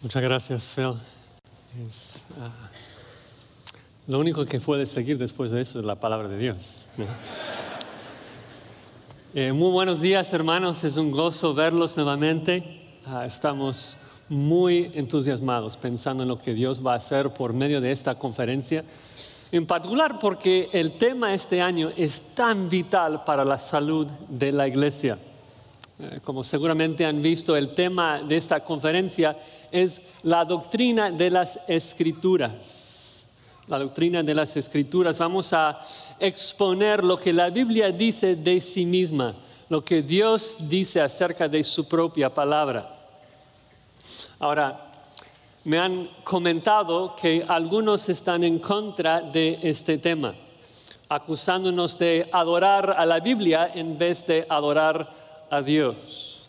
Muchas gracias, Phil. Ah, lo único que puede seguir después de eso es la palabra de Dios. Eh, muy buenos días, hermanos. Es un gozo verlos nuevamente. Ah, estamos muy entusiasmados pensando en lo que Dios va a hacer por medio de esta conferencia. En particular porque el tema este año es tan vital para la salud de la iglesia. Eh, como seguramente han visto, el tema de esta conferencia es la doctrina de las escrituras. La doctrina de las escrituras. Vamos a exponer lo que la Biblia dice de sí misma, lo que Dios dice acerca de su propia palabra. Ahora, me han comentado que algunos están en contra de este tema, acusándonos de adorar a la Biblia en vez de adorar a Dios.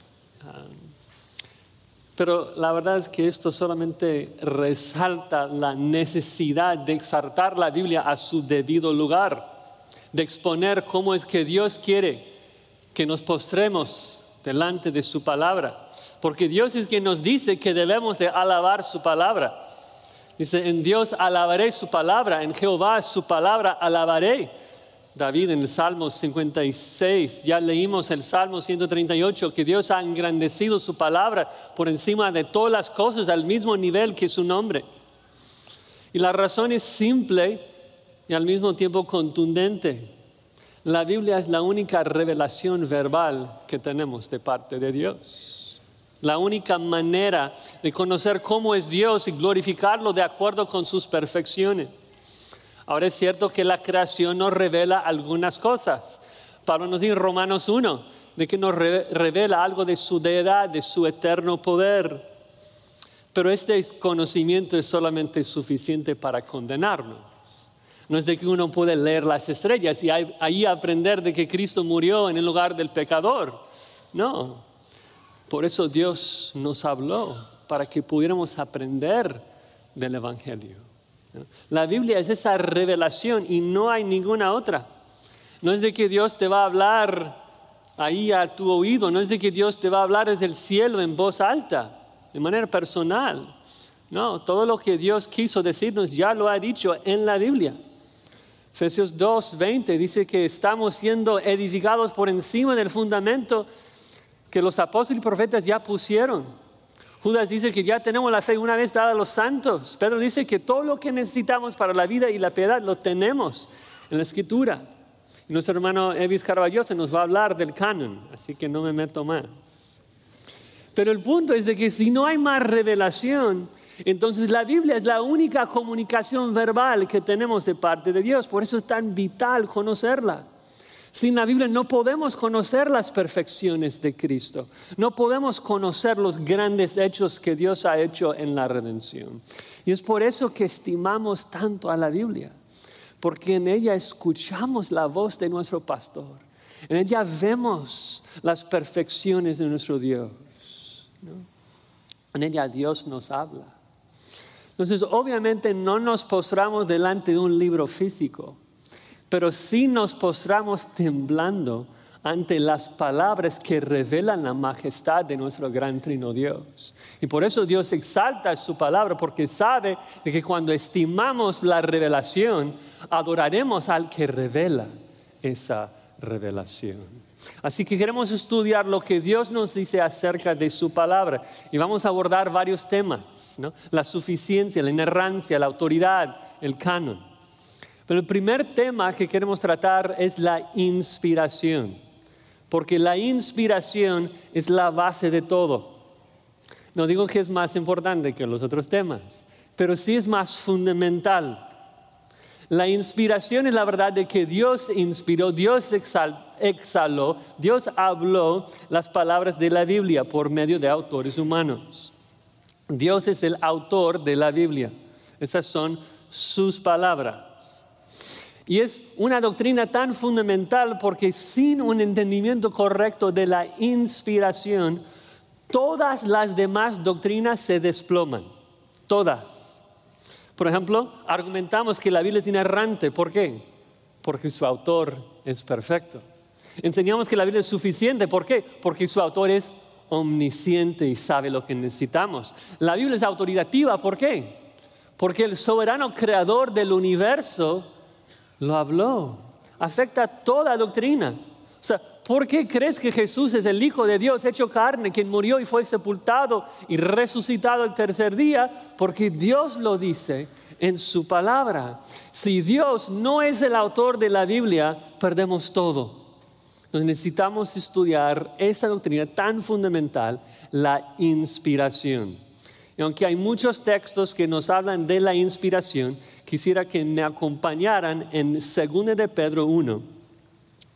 Ah, pero la verdad es que esto solamente resalta la necesidad de exaltar la Biblia a su debido lugar, de exponer cómo es que Dios quiere que nos postremos delante de su palabra, porque Dios es quien nos dice que debemos de alabar su palabra. Dice, en Dios alabaré su palabra, en Jehová su palabra alabaré. David en el Salmo 56, ya leímos el Salmo 138, que Dios ha engrandecido su palabra por encima de todas las cosas al mismo nivel que su nombre. Y la razón es simple y al mismo tiempo contundente. La Biblia es la única revelación verbal que tenemos de parte de Dios. La única manera de conocer cómo es Dios y glorificarlo de acuerdo con sus perfecciones. Ahora es cierto que la creación nos revela algunas cosas. Pablo nos dice en Romanos 1 de que nos revela algo de su deidad, de su eterno poder. Pero este conocimiento es solamente suficiente para condenarnos. No es de que uno puede leer las estrellas y ahí aprender de que Cristo murió en el lugar del pecador. No. Por eso Dios nos habló, para que pudiéramos aprender del Evangelio. La Biblia es esa revelación y no hay ninguna otra. No es de que Dios te va a hablar ahí a tu oído, no es de que Dios te va a hablar desde el cielo en voz alta, de manera personal. No, todo lo que Dios quiso decirnos ya lo ha dicho en la Biblia. Efesios 2:20 dice que estamos siendo edificados por encima del fundamento que los apóstoles y profetas ya pusieron. Judas dice que ya tenemos la fe una vez dada a los santos. Pedro dice que todo lo que necesitamos para la vida y la piedad lo tenemos en la escritura. Y nuestro hermano Evis Carballosa nos va a hablar del canon, así que no me meto más. Pero el punto es de que si no hay más revelación, entonces la Biblia es la única comunicación verbal que tenemos de parte de Dios. Por eso es tan vital conocerla. Sin la Biblia no podemos conocer las perfecciones de Cristo, no podemos conocer los grandes hechos que Dios ha hecho en la redención. Y es por eso que estimamos tanto a la Biblia, porque en ella escuchamos la voz de nuestro pastor, en ella vemos las perfecciones de nuestro Dios, en ella Dios nos habla. Entonces, obviamente no nos postramos delante de un libro físico pero sí nos postramos temblando ante las palabras que revelan la majestad de nuestro gran trino Dios. Y por eso Dios exalta su palabra, porque sabe de que cuando estimamos la revelación, adoraremos al que revela esa revelación. Así que queremos estudiar lo que Dios nos dice acerca de su palabra y vamos a abordar varios temas, la suficiencia, la inerrancia, la autoridad, el canon. Pero el primer tema que queremos tratar es la inspiración, porque la inspiración es la base de todo. No digo que es más importante que los otros temas, pero sí es más fundamental. La inspiración es la verdad de que Dios inspiró, Dios exhaló, Dios habló las palabras de la Biblia por medio de autores humanos. Dios es el autor de la Biblia. Esas son sus palabras. Y es una doctrina tan fundamental porque sin un entendimiento correcto de la inspiración, todas las demás doctrinas se desploman. Todas. Por ejemplo, argumentamos que la Biblia es inerrante. ¿Por qué? Porque su autor es perfecto. Enseñamos que la Biblia es suficiente. ¿Por qué? Porque su autor es omnisciente y sabe lo que necesitamos. La Biblia es autoritativa, ¿por qué? Porque el soberano creador del universo lo habló. Afecta toda doctrina. O sea, ¿por qué crees que Jesús es el Hijo de Dios hecho carne, quien murió y fue sepultado y resucitado el tercer día? Porque Dios lo dice en su palabra. Si Dios no es el autor de la Biblia, perdemos todo. Entonces necesitamos estudiar esa doctrina tan fundamental, la inspiración. Y aunque hay muchos textos que nos hablan de la inspiración, quisiera que me acompañaran en 2 de Pedro 1,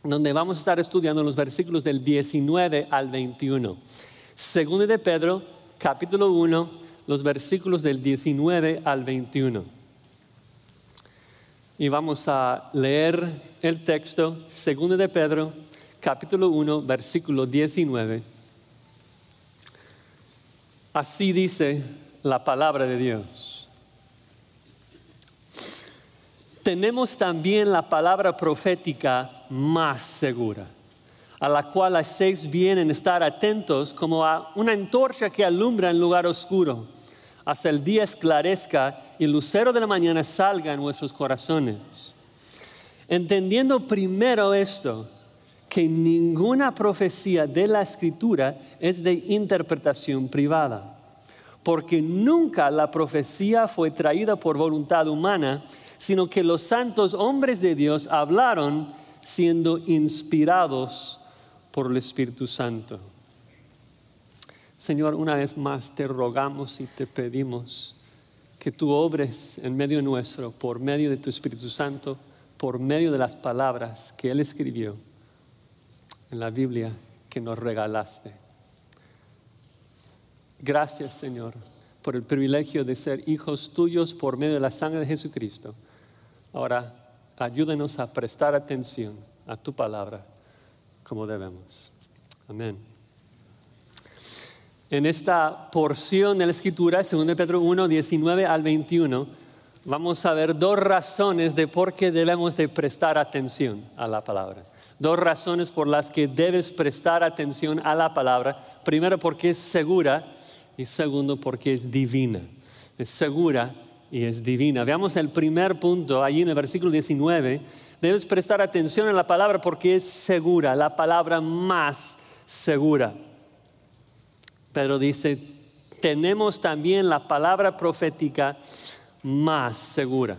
donde vamos a estar estudiando los versículos del 19 al 21. 2 de Pedro, capítulo 1, los versículos del 19 al 21. Y vamos a leer el texto, 2 de Pedro, capítulo 1, versículo 19. Así dice la palabra de Dios. Tenemos también la palabra profética más segura, a la cual hacéis bien en estar atentos como a una antorcha que alumbra en lugar oscuro, hasta el día esclarezca y el lucero de la mañana salga en vuestros corazones. Entendiendo primero esto, que ninguna profecía de la escritura es de interpretación privada, porque nunca la profecía fue traída por voluntad humana, sino que los santos hombres de Dios hablaron siendo inspirados por el Espíritu Santo. Señor, una vez más te rogamos y te pedimos que tú obres en medio nuestro, por medio de tu Espíritu Santo, por medio de las palabras que Él escribió en la Biblia que nos regalaste. Gracias Señor por el privilegio de ser hijos tuyos por medio de la sangre de Jesucristo. Ahora ayúdenos a prestar atención a tu palabra como debemos. Amén. En esta porción de la escritura, 2 Pedro 1, 19 al 21, vamos a ver dos razones de por qué debemos de prestar atención a la palabra. Dos razones por las que debes prestar atención a la palabra. Primero porque es segura y segundo porque es divina. Es segura y es divina. Veamos el primer punto allí en el versículo 19. Debes prestar atención a la palabra porque es segura, la palabra más segura. Pedro dice, tenemos también la palabra profética más segura.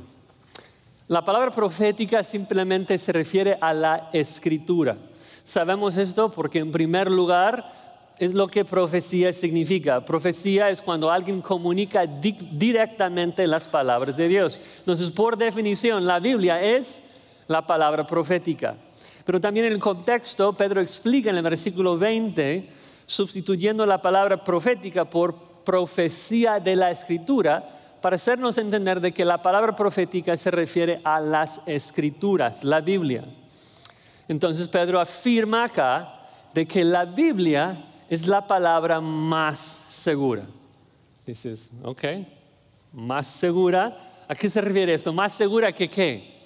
La palabra profética simplemente se refiere a la escritura. Sabemos esto porque en primer lugar es lo que profecía significa. Profecía es cuando alguien comunica directamente las palabras de Dios. Entonces, por definición, la Biblia es la palabra profética. Pero también en el contexto, Pedro explica en el versículo 20, sustituyendo la palabra profética por profecía de la escritura, para hacernos entender de que la palabra profética se refiere a las escrituras, la Biblia. Entonces Pedro afirma acá de que la Biblia es la palabra más segura. Dices, ok, más segura. ¿A qué se refiere esto? ¿Más segura que qué?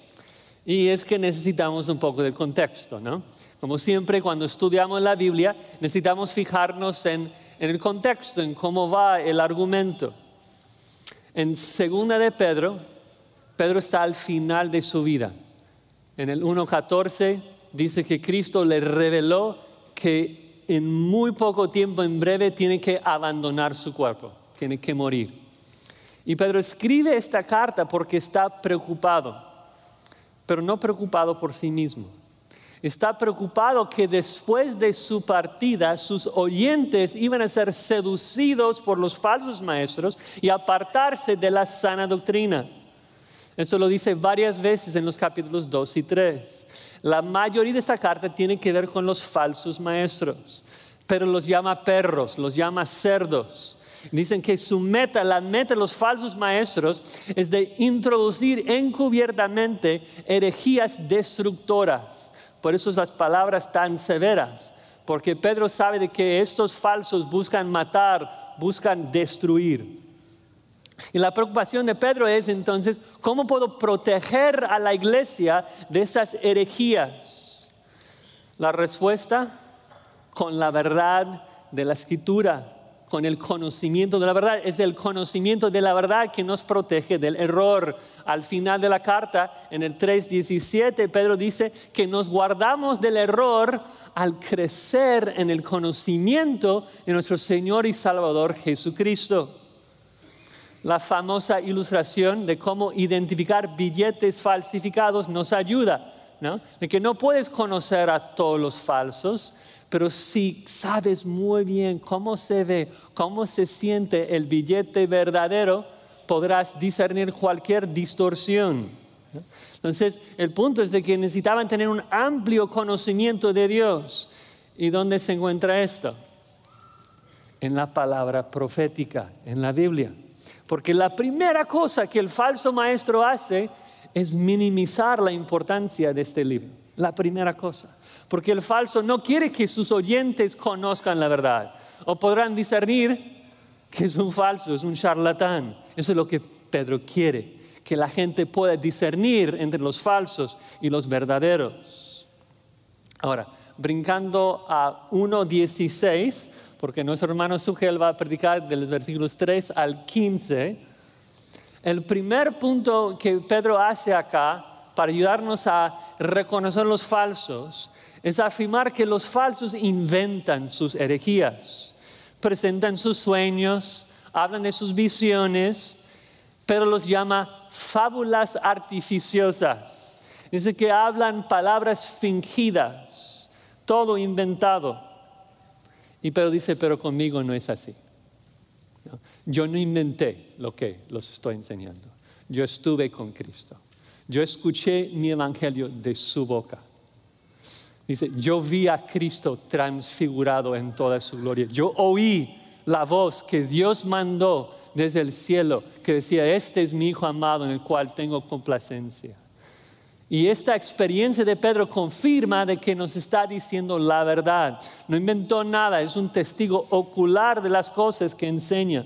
Y es que necesitamos un poco de contexto, ¿no? Como siempre, cuando estudiamos la Biblia, necesitamos fijarnos en, en el contexto, en cómo va el argumento. En segunda de Pedro, Pedro está al final de su vida. En el 1.14 dice que Cristo le reveló que en muy poco tiempo, en breve, tiene que abandonar su cuerpo, tiene que morir. Y Pedro escribe esta carta porque está preocupado, pero no preocupado por sí mismo está preocupado que después de su partida sus oyentes iban a ser seducidos por los falsos maestros y apartarse de la sana doctrina. Eso lo dice varias veces en los capítulos 2 y 3. La mayoría de esta carta tiene que ver con los falsos maestros, pero los llama perros, los llama cerdos. Dicen que su meta, la meta de los falsos maestros es de introducir encubiertamente herejías destructoras por eso las palabras tan severas, porque Pedro sabe de que estos falsos buscan matar, buscan destruir. Y la preocupación de Pedro es entonces, ¿cómo puedo proteger a la iglesia de esas herejías? La respuesta, con la verdad de la escritura, con el conocimiento de la verdad. Es el conocimiento de la verdad que nos protege del error. Al final de la carta, en el 3.17, Pedro dice que nos guardamos del error al crecer en el conocimiento de nuestro Señor y Salvador Jesucristo. La famosa ilustración de cómo identificar billetes falsificados nos ayuda, ¿no? De que no puedes conocer a todos los falsos, pero si sabes muy bien cómo se ve, cómo se siente el billete verdadero, podrás discernir cualquier distorsión. Entonces, el punto es de que necesitaban tener un amplio conocimiento de Dios. ¿Y dónde se encuentra esto? En la palabra profética, en la Biblia. Porque la primera cosa que el falso maestro hace es minimizar la importancia de este libro. La primera cosa porque el falso no quiere que sus oyentes conozcan la verdad. O podrán discernir que es un falso, es un charlatán. Eso es lo que Pedro quiere, que la gente pueda discernir entre los falsos y los verdaderos. Ahora, brincando a 1.16, porque nuestro hermano Sugel va a predicar de los versículos 3 al 15, el primer punto que Pedro hace acá para ayudarnos a reconocer los falsos es afirmar que los falsos inventan sus herejías, presentan sus sueños, hablan de sus visiones, pero los llama fábulas artificiosas. Dice que hablan palabras fingidas, todo inventado. Y Pedro dice, pero conmigo no es así. Yo no inventé lo que los estoy enseñando. Yo estuve con Cristo. Yo escuché mi evangelio de su boca. Dice, yo vi a Cristo transfigurado en toda su gloria. Yo oí la voz que Dios mandó desde el cielo que decía, este es mi Hijo amado en el cual tengo complacencia. Y esta experiencia de Pedro confirma de que nos está diciendo la verdad. No inventó nada, es un testigo ocular de las cosas que enseña.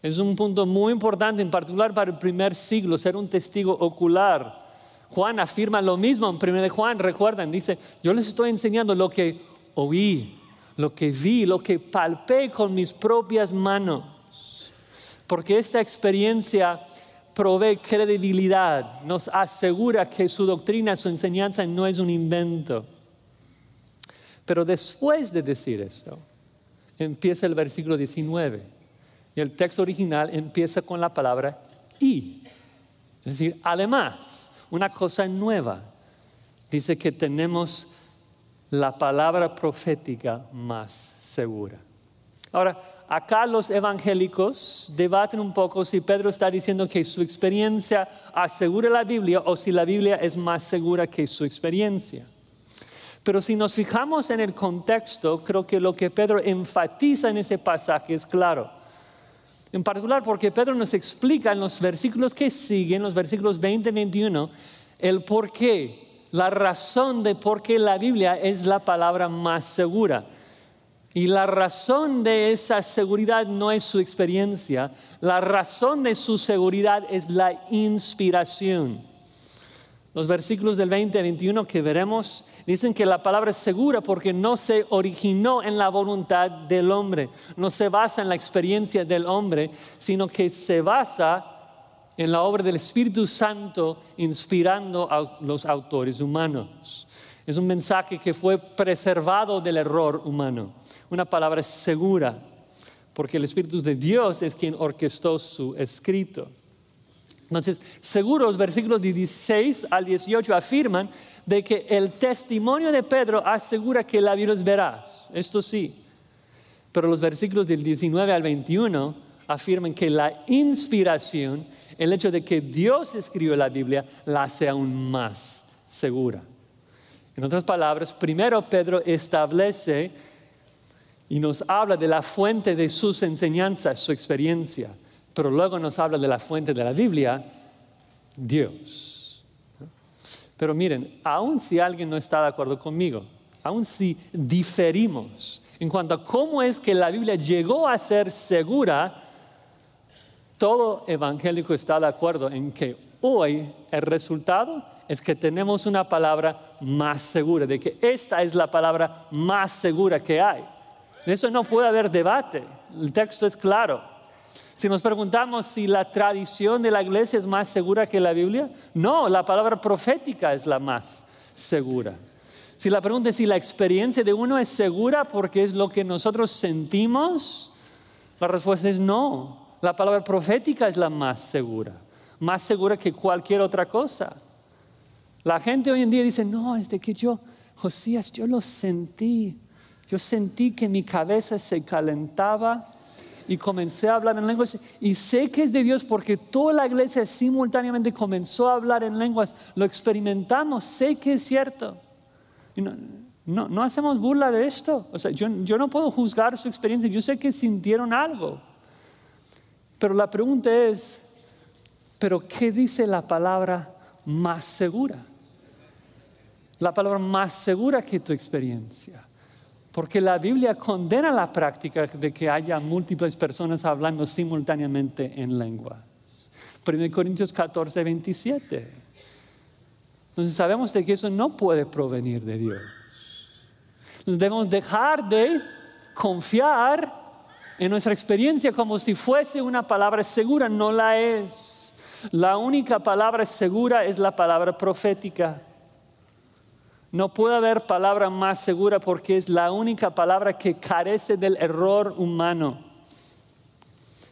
Es un punto muy importante, en particular para el primer siglo, ser un testigo ocular. Juan afirma lo mismo en 1 de Juan, recuerdan, dice, yo les estoy enseñando lo que oí, lo que vi, lo que palpé con mis propias manos. Porque esta experiencia provee credibilidad, nos asegura que su doctrina, su enseñanza no es un invento. Pero después de decir esto, empieza el versículo 19. Y el texto original empieza con la palabra y. Es decir, además una cosa nueva. Dice que tenemos la palabra profética más segura. Ahora, acá los evangélicos debaten un poco si Pedro está diciendo que su experiencia asegura la Biblia o si la Biblia es más segura que su experiencia. Pero si nos fijamos en el contexto, creo que lo que Pedro enfatiza en este pasaje es claro. En particular porque Pedro nos explica en los versículos que siguen, los versículos 20 y 21, el por qué, la razón de por qué la Biblia es la palabra más segura. Y la razón de esa seguridad no es su experiencia, la razón de su seguridad es la inspiración. Los versículos del 20 a 21 que veremos dicen que la palabra es segura porque no se originó en la voluntad del hombre, no se basa en la experiencia del hombre, sino que se basa en la obra del Espíritu Santo inspirando a los autores humanos. Es un mensaje que fue preservado del error humano, una palabra segura, porque el Espíritu de Dios es quien orquestó su escrito. Entonces, seguros, versículos 16 al 18 afirman de que el testimonio de Pedro asegura que la es veraz. Esto sí. Pero los versículos del 19 al 21 afirman que la inspiración, el hecho de que Dios escribió la Biblia, la hace aún más segura. En otras palabras, primero Pedro establece y nos habla de la fuente de sus enseñanzas, su experiencia pero luego nos habla de la fuente de la Biblia, Dios. Pero miren, aun si alguien no está de acuerdo conmigo, aun si diferimos en cuanto a cómo es que la Biblia llegó a ser segura, todo evangélico está de acuerdo en que hoy el resultado es que tenemos una palabra más segura, de que esta es la palabra más segura que hay. De eso no puede haber debate. El texto es claro. Si nos preguntamos si la tradición de la iglesia es más segura que la Biblia, no, la palabra profética es la más segura. Si la pregunta es si la experiencia de uno es segura porque es lo que nosotros sentimos, la respuesta es no. La palabra profética es la más segura, más segura que cualquier otra cosa. La gente hoy en día dice, no, es de que yo, Josías, yo lo sentí. Yo sentí que mi cabeza se calentaba y comencé a hablar en lenguas. Y sé que es de Dios porque toda la iglesia simultáneamente comenzó a hablar en lenguas. Lo experimentamos, sé que es cierto. no, no, hacemos burla de esto. O sea, yo, yo no puedo juzgar su experiencia. Yo sé que sintieron algo. Pero la pregunta es, ¿pero qué dice la palabra más segura? La palabra más segura que tu experiencia. Porque la Biblia condena la práctica de que haya múltiples personas hablando simultáneamente en lenguas. 1 Corintios 14, 27. Entonces sabemos de que eso no puede provenir de Dios. Entonces debemos dejar de confiar en nuestra experiencia como si fuese una palabra segura. No la es. La única palabra segura es la palabra profética. No puede haber palabra más segura porque es la única palabra que carece del error humano.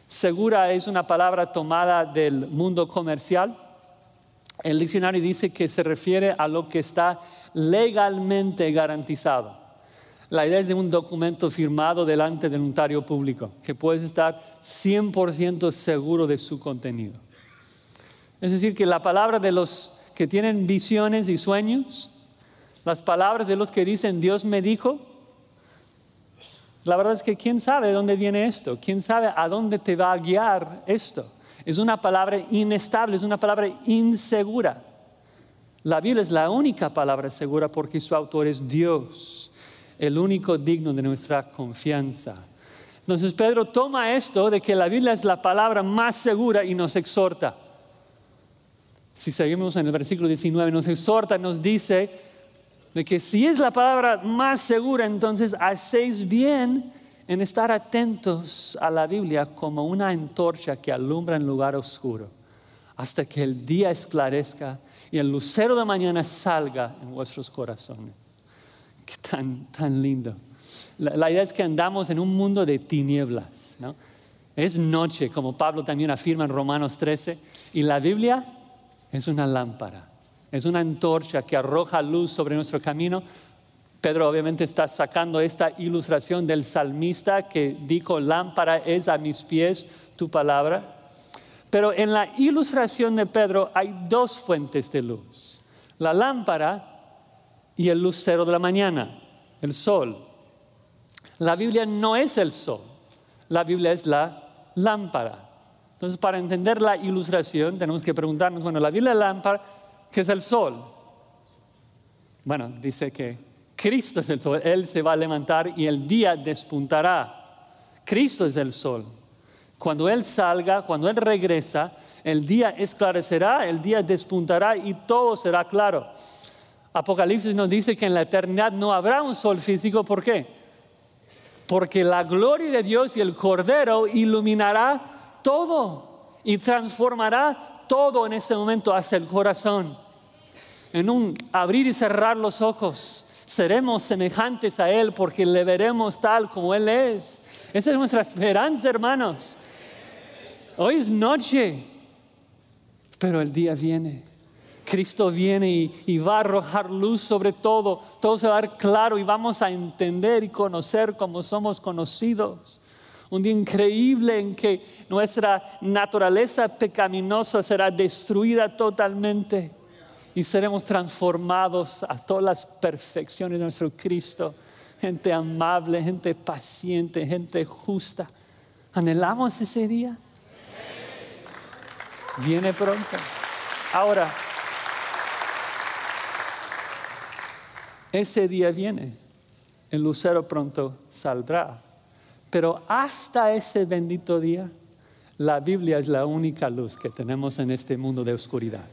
Segura es una palabra tomada del mundo comercial. El diccionario dice que se refiere a lo que está legalmente garantizado. La idea es de un documento firmado delante del notario público, que puedes estar 100% seguro de su contenido. Es decir, que la palabra de los que tienen visiones y sueños las palabras de los que dicen Dios me dijo, la verdad es que quién sabe de dónde viene esto, quién sabe a dónde te va a guiar esto. Es una palabra inestable, es una palabra insegura. La Biblia es la única palabra segura porque su autor es Dios, el único digno de nuestra confianza. Entonces Pedro toma esto de que la Biblia es la palabra más segura y nos exhorta. Si seguimos en el versículo 19, nos exhorta, nos dice, de que si es la palabra más segura, entonces hacéis bien en estar atentos a la Biblia como una antorcha que alumbra en lugar oscuro, hasta que el día esclarezca y el lucero de mañana salga en vuestros corazones. Qué tan, tan lindo. La, idea es que andamos en un mundo de tinieblas, ¿no? Es noche, como Pablo también afirma en Romanos 13, y la Biblia es una lámpara es una antorcha que arroja luz sobre nuestro camino. Pedro obviamente está sacando esta ilustración del salmista que dijo, lámpara es a mis pies tu palabra. Pero en la ilustración de Pedro hay dos fuentes de luz. La lámpara y el lucero de la mañana, el sol. La Biblia no es el sol, la Biblia es la lámpara. Entonces, para entender la ilustración, tenemos que preguntarnos, bueno, la Biblia es la lámpara, ¿Qué es el sol? Bueno, dice que Cristo es el sol, Él se va a levantar y el día despuntará. Cristo es el sol. Cuando Él salga, cuando Él regresa, el día esclarecerá, el día despuntará y todo será claro. Apocalipsis nos dice que en la eternidad no habrá un sol físico. ¿Por qué? Porque la gloria de Dios y el Cordero iluminará todo y transformará todo en ese momento hacia el corazón en un abrir y cerrar los ojos, seremos semejantes a Él porque le veremos tal como Él es. Esa es nuestra esperanza, hermanos. Hoy es noche, pero el día viene. Cristo viene y, va a arrojar luz sobre todo. Todo se va a ver claro y vamos a entender y conocer como somos conocidos. Un día increíble en que nuestra naturaleza pecaminosa será destruida totalmente y seremos transformados a todas las perfecciones de nuestro Cristo. Gente amable, gente paciente, gente justa. ¿Anhelamos ese día? Viene pronto. Ahora, ese día viene. El lucero pronto saldrá. Pero hasta ese bendito día, la Biblia es la única luz que tenemos en este mundo de oscuridad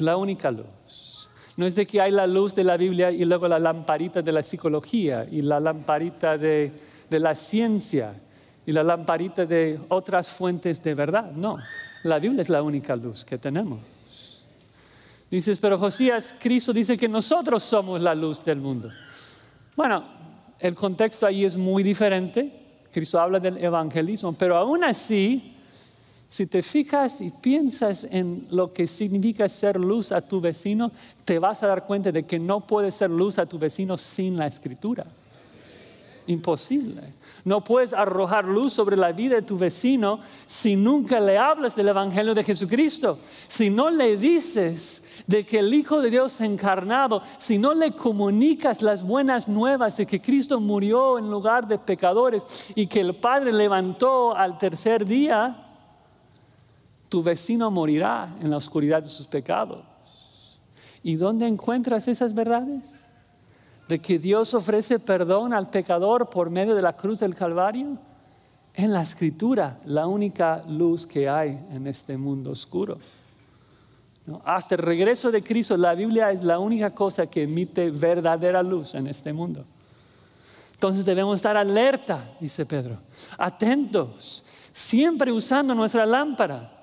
la única luz. No es de que hay la luz de la Biblia y luego la lamparita de la psicología y la lamparita de, de la ciencia y la lamparita de otras fuentes de verdad. No, la Biblia es la única luz que tenemos. Dices, pero Josías, Cristo dice que nosotros somos la luz del mundo. Bueno, el contexto ahí es muy diferente. Cristo habla del evangelismo, pero aún así, si te fijas y piensas en lo que significa ser luz a tu vecino, te vas a dar cuenta de que no puedes ser luz a tu vecino sin la escritura. Imposible. No puedes arrojar luz sobre la vida de tu vecino si nunca le hablas del Evangelio de Jesucristo. Si no le dices de que el Hijo de Dios encarnado, si no le comunicas las buenas nuevas de que Cristo murió en lugar de pecadores y que el Padre levantó al tercer día, tu vecino morirá en la oscuridad de sus pecados. ¿Y dónde encuentras esas verdades? de que Dios ofrece perdón al pecador por medio de la cruz del Calvario? En la escritura, la única luz que hay en este mundo oscuro. Hasta el regreso de Cristo, la Biblia es la única cosa que emite verdadera luz en este mundo. Entonces debemos estar alerta, dice Pedro, atentos, siempre usando nuestra lámpara,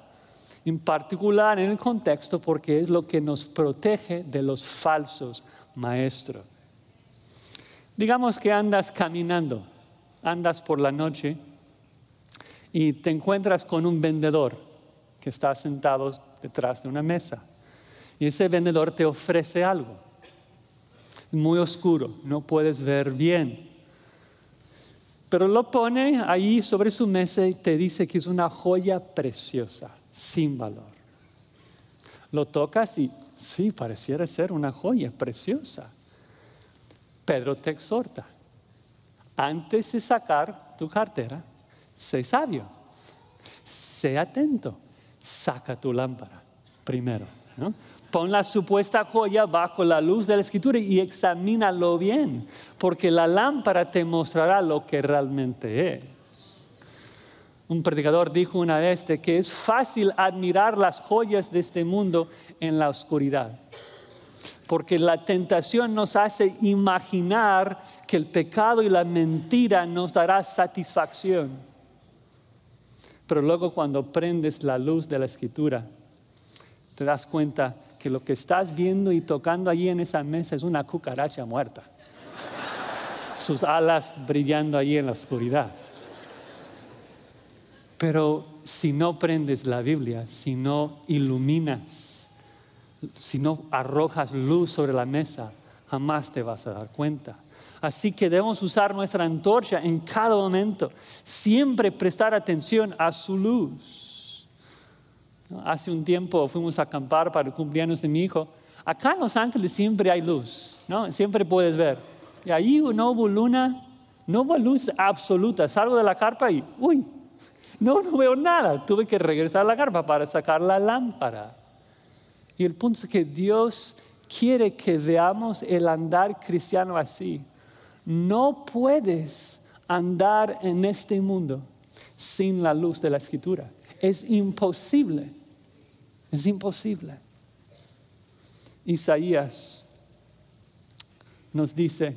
en particular en el contexto porque es lo que nos protege de los falsos maestros. Digamos que andas caminando, andas por la noche y te encuentras con un vendedor que está sentado detrás de una mesa. Y ese vendedor te ofrece algo. Muy oscuro, no puedes ver bien. Pero lo pone ahí sobre su mesa y te dice que es una joya preciosa, sin valor. Lo tocas y sí, pareciera ser una joya preciosa. Pedro te exhorta, antes de sacar tu cartera, sé sabio, sé atento, saca tu lámpara primero. Pon la supuesta joya bajo la luz de la escritura y examínalo bien, porque la lámpara te mostrará lo que realmente es. Un predicador dijo una vez que es fácil admirar las joyas de este mundo en la oscuridad porque la tentación nos hace imaginar que el pecado y la mentira nos dará satisfacción. Pero luego cuando prendes la luz de la escritura, te das cuenta que lo que estás viendo y tocando allí en esa mesa es una cucaracha muerta. Sus alas brillando allí en la oscuridad. Pero si no prendes la Biblia, si no iluminas si no arrojas luz sobre la mesa, jamás te vas a dar cuenta. Así que debemos usar nuestra antorcha en cada momento, siempre prestar atención a su luz. Hace un tiempo fuimos a acampar para el cumpleaños de mi hijo. Acá en Los Ángeles siempre hay luz, ¿no? Siempre puedes ver. Y ahí no hubo luna, no hubo luz absoluta. Salgo de la carpa y, uy, no, no veo nada. Tuve que regresar a la carpa para sacar la lámpara. Y el punto es que Dios quiere que veamos el andar cristiano así. No puedes andar en este mundo sin la luz de la escritura. Es imposible. Es imposible. Isaías nos dice,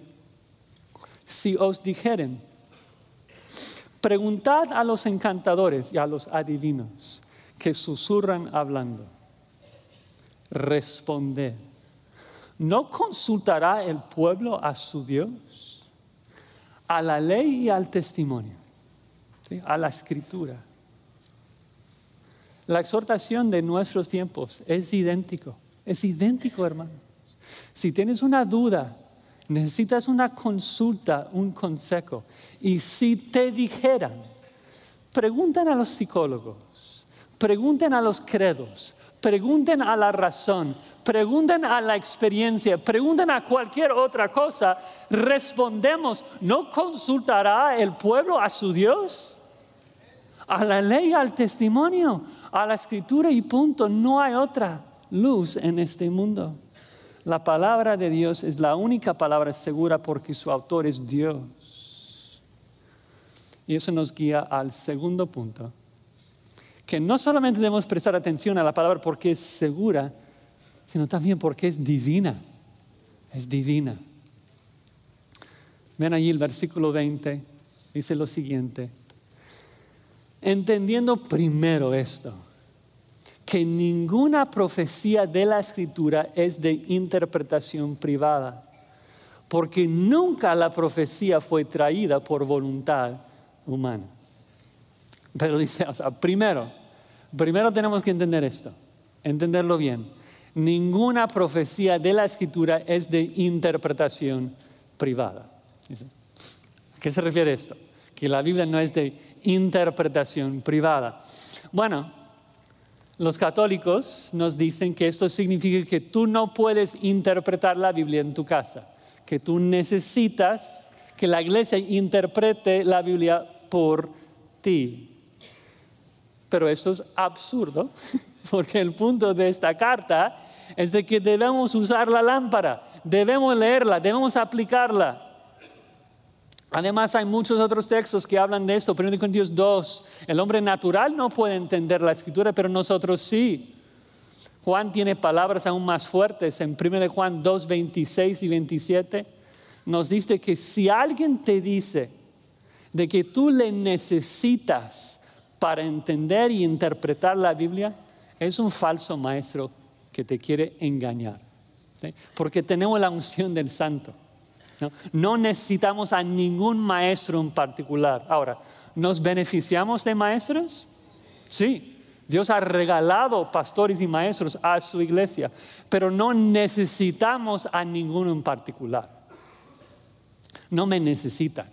si os dijeren, preguntad a los encantadores y a los adivinos que susurran hablando responder. ¿No consultará el pueblo a su Dios? A la ley y al testimonio, a la escritura. La exhortación de nuestros tiempos es idéntico, es idéntico hermanos. Si tienes una duda, necesitas una consulta, un consejo, y si te dijeran, pregunten a los psicólogos, pregunten a los credos, pregunten a la razón, pregunten a la experiencia, pregunten a cualquier otra cosa, respondemos, ¿no consultará el pueblo a su Dios? A la ley, al testimonio, a la escritura y punto. No hay otra luz en este mundo. La palabra de Dios es la única palabra segura porque su autor es Dios. Y eso nos guía al segundo punto que no solamente debemos prestar atención a la palabra porque es segura, sino también porque es divina. es divina. Ven allí el versículo 20, dice lo siguiente. Entendiendo primero esto, que ninguna profecía de la escritura es de interpretación privada, porque nunca la profecía fue traída por voluntad humana. Pero dice, o sea, primero, primero tenemos que entender esto, entenderlo bien. Ninguna profecía de la escritura es de interpretación privada. ¿A qué se refiere esto? Que la Biblia no es de interpretación privada. Bueno, los católicos nos dicen que esto significa que tú no puedes interpretar la Biblia en tu casa, que tú necesitas que la iglesia interprete la Biblia por ti. Pero esto es absurdo, porque el punto de esta carta es de que debemos usar la lámpara, debemos leerla, debemos aplicarla. Además hay muchos otros textos que hablan de esto. 1 Corintios 2, el hombre natural no puede entender la escritura, pero nosotros sí. Juan tiene palabras aún más fuertes en 1 Juan 2, 26 y 27. Nos dice que si alguien te dice de que tú le necesitas para entender y interpretar la Biblia, es un falso maestro que te quiere engañar. Porque tenemos la unción del santo. ¿No? necesitamos a ningún maestro en particular. Ahora, ¿nos beneficiamos de maestros? Sí. Dios ha regalado pastores y maestros a su iglesia, pero no necesitamos a ninguno en particular. No me necesita,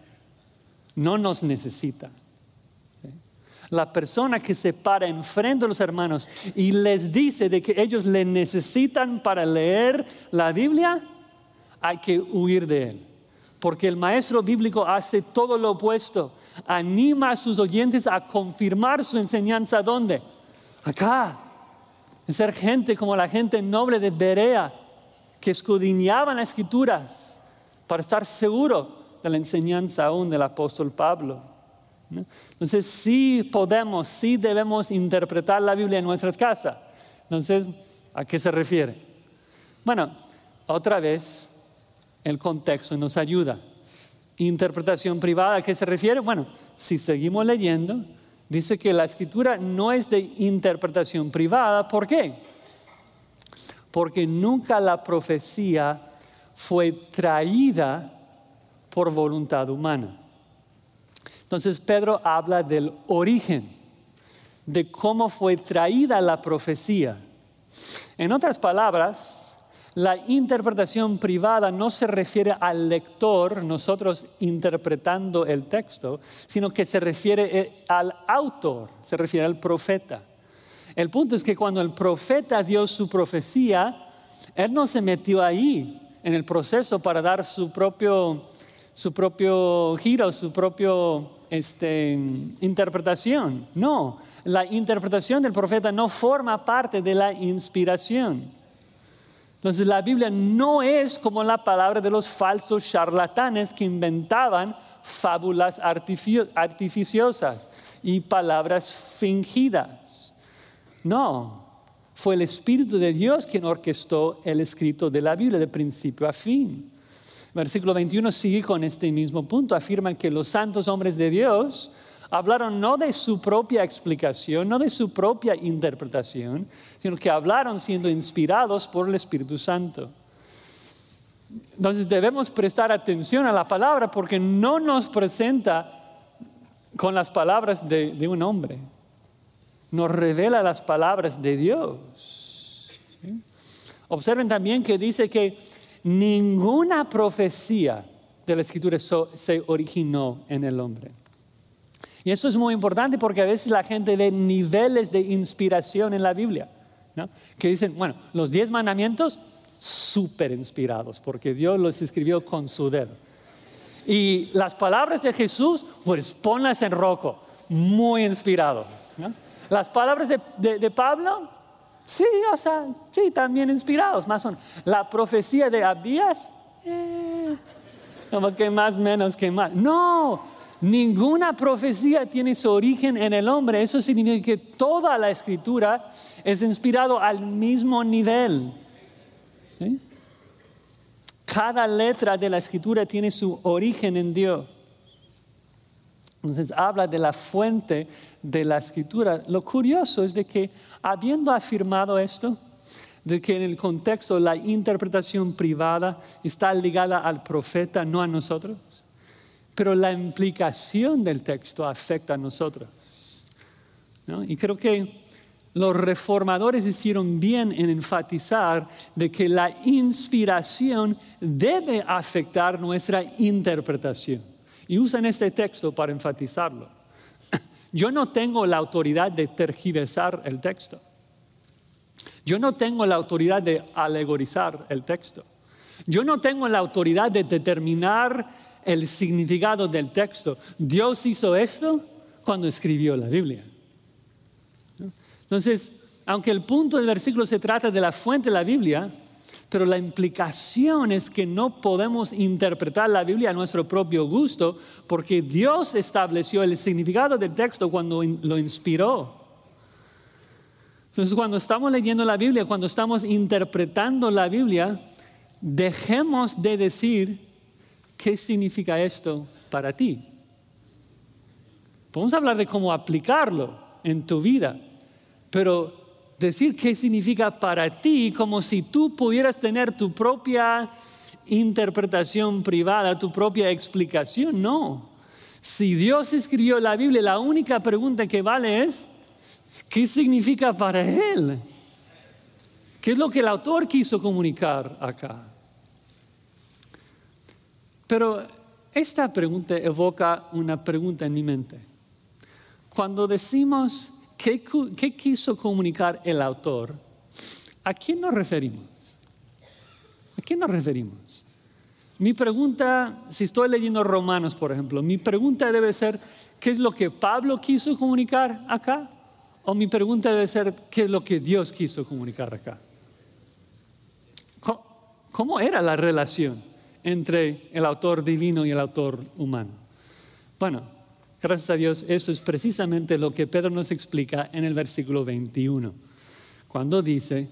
no nos necesita. La persona que se para enfrente de los hermanos y les dice de que ellos le necesitan para leer la Biblia, hay que huir de él. Porque el maestro bíblico hace todo lo opuesto. Anima a sus oyentes a confirmar su enseñanza. ¿Dónde? Acá. En ser gente como la gente noble de Berea, que escudriñaban las escrituras para estar seguro de la enseñanza aún del apóstol Pablo. Entonces, sí podemos, sí debemos interpretar la Biblia en nuestras casas. Entonces, ¿a qué se refiere? Bueno, otra vez, el contexto nos ayuda. Interpretación privada, ¿a qué se refiere? Bueno, si seguimos leyendo, dice que la escritura no es de interpretación privada. ¿Por qué? Porque nunca la profecía fue traída por voluntad humana. Entonces Pedro habla del origen, de cómo fue traída la profecía. En otras palabras, la interpretación privada no se refiere al lector, nosotros interpretando el texto, sino que se refiere eh, al autor, se refiere al profeta. El punto es que cuando el profeta dio su profecía, él no se metió ahí en el proceso para dar su propio, su propio giro, su propio este, interpretación. No, la interpretación del profeta no forma parte de la inspiración. Entonces la Biblia no es como la palabra de los falsos charlatanes que inventaban fábulas artificiosas y palabras fingidas. No, fue el Espíritu de Dios quien orquestó el escrito de la Biblia de principio a fin. Versículo 21 sigue con este mismo punto. Afirman que los santos hombres de Dios hablaron no de su propia explicación, no de su propia interpretación, sino que hablaron siendo inspirados por el Espíritu Santo. Entonces debemos prestar atención a la palabra porque no nos presenta con las palabras de, un hombre, nos revela las palabras de Dios. Observen también que dice que ninguna profecía de la escritura se originó en el hombre. Y eso es muy importante porque a veces la gente ve niveles de inspiración en la Biblia, ¿no? que dicen, bueno, los diez mandamientos, súper inspirados, porque Dios los escribió con su dedo. Y las palabras de Jesús, pues ponlas en rojo, muy inspirados. Las palabras de, Pablo, sí, o sea, sí, también inspirados, más o. La profecía de Abdías, eh, como que más menos que más. No, Ninguna profecía tiene su origen en el hombre. Eso significa que toda la escritura es inspirado al mismo nivel. cada letra de la escritura tiene su origen en Dios. Entonces habla de la fuente de la escritura. Lo curioso es de que habiendo afirmado esto, de que en el contexto la interpretación privada está ligada al profeta, no a nosotros, pero la implicación del texto afecta a nosotros. Y creo que los reformadores hicieron bien en enfatizar de que la inspiración debe afectar nuestra interpretación. Y usan este texto para enfatizarlo. Yo no tengo la autoridad de tergiversar el texto. Yo no tengo la autoridad de alegorizar el texto. Yo no tengo la autoridad de determinar el significado del texto. Dios hizo esto cuando escribió la Biblia. Entonces, aunque el punto del versículo se trata de la fuente de la Biblia, pero la implicación es que no podemos interpretar la Biblia a nuestro propio gusto porque Dios estableció el significado del texto cuando lo inspiró. Entonces cuando estamos leyendo la Biblia, cuando estamos interpretando la Biblia, dejemos de decir qué significa esto para ti. Podemos hablar de cómo aplicarlo en tu vida, pero decir qué significa para ti como si tú pudieras tener tu propia interpretación privada, tu propia explicación. No. Si Dios escribió la Biblia, la única pregunta que vale es, ¿qué significa para Él? ¿Qué es lo que el autor quiso comunicar acá? Pero esta pregunta evoca una pregunta en mi mente. Cuando decimos ¿Qué, quiso comunicar el autor? ¿A quién nos referimos? ¿A quién nos referimos? Mi pregunta, si estoy leyendo Romanos, por ejemplo, mi pregunta debe ser, ¿qué es lo que Pablo quiso comunicar acá? O mi pregunta debe ser, ¿qué es lo que Dios quiso comunicar acá? ¿Cómo era la relación entre el autor divino y el autor humano? Bueno, Gracias a Dios, eso es precisamente lo que Pedro nos explica en el versículo 21, cuando dice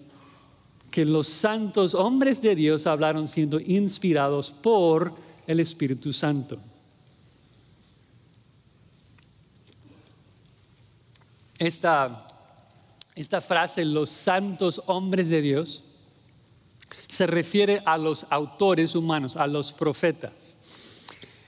que los santos hombres de Dios hablaron siendo inspirados por el Espíritu Santo. Esta, esta frase, los santos hombres de Dios, se refiere a los autores humanos, a los profetas.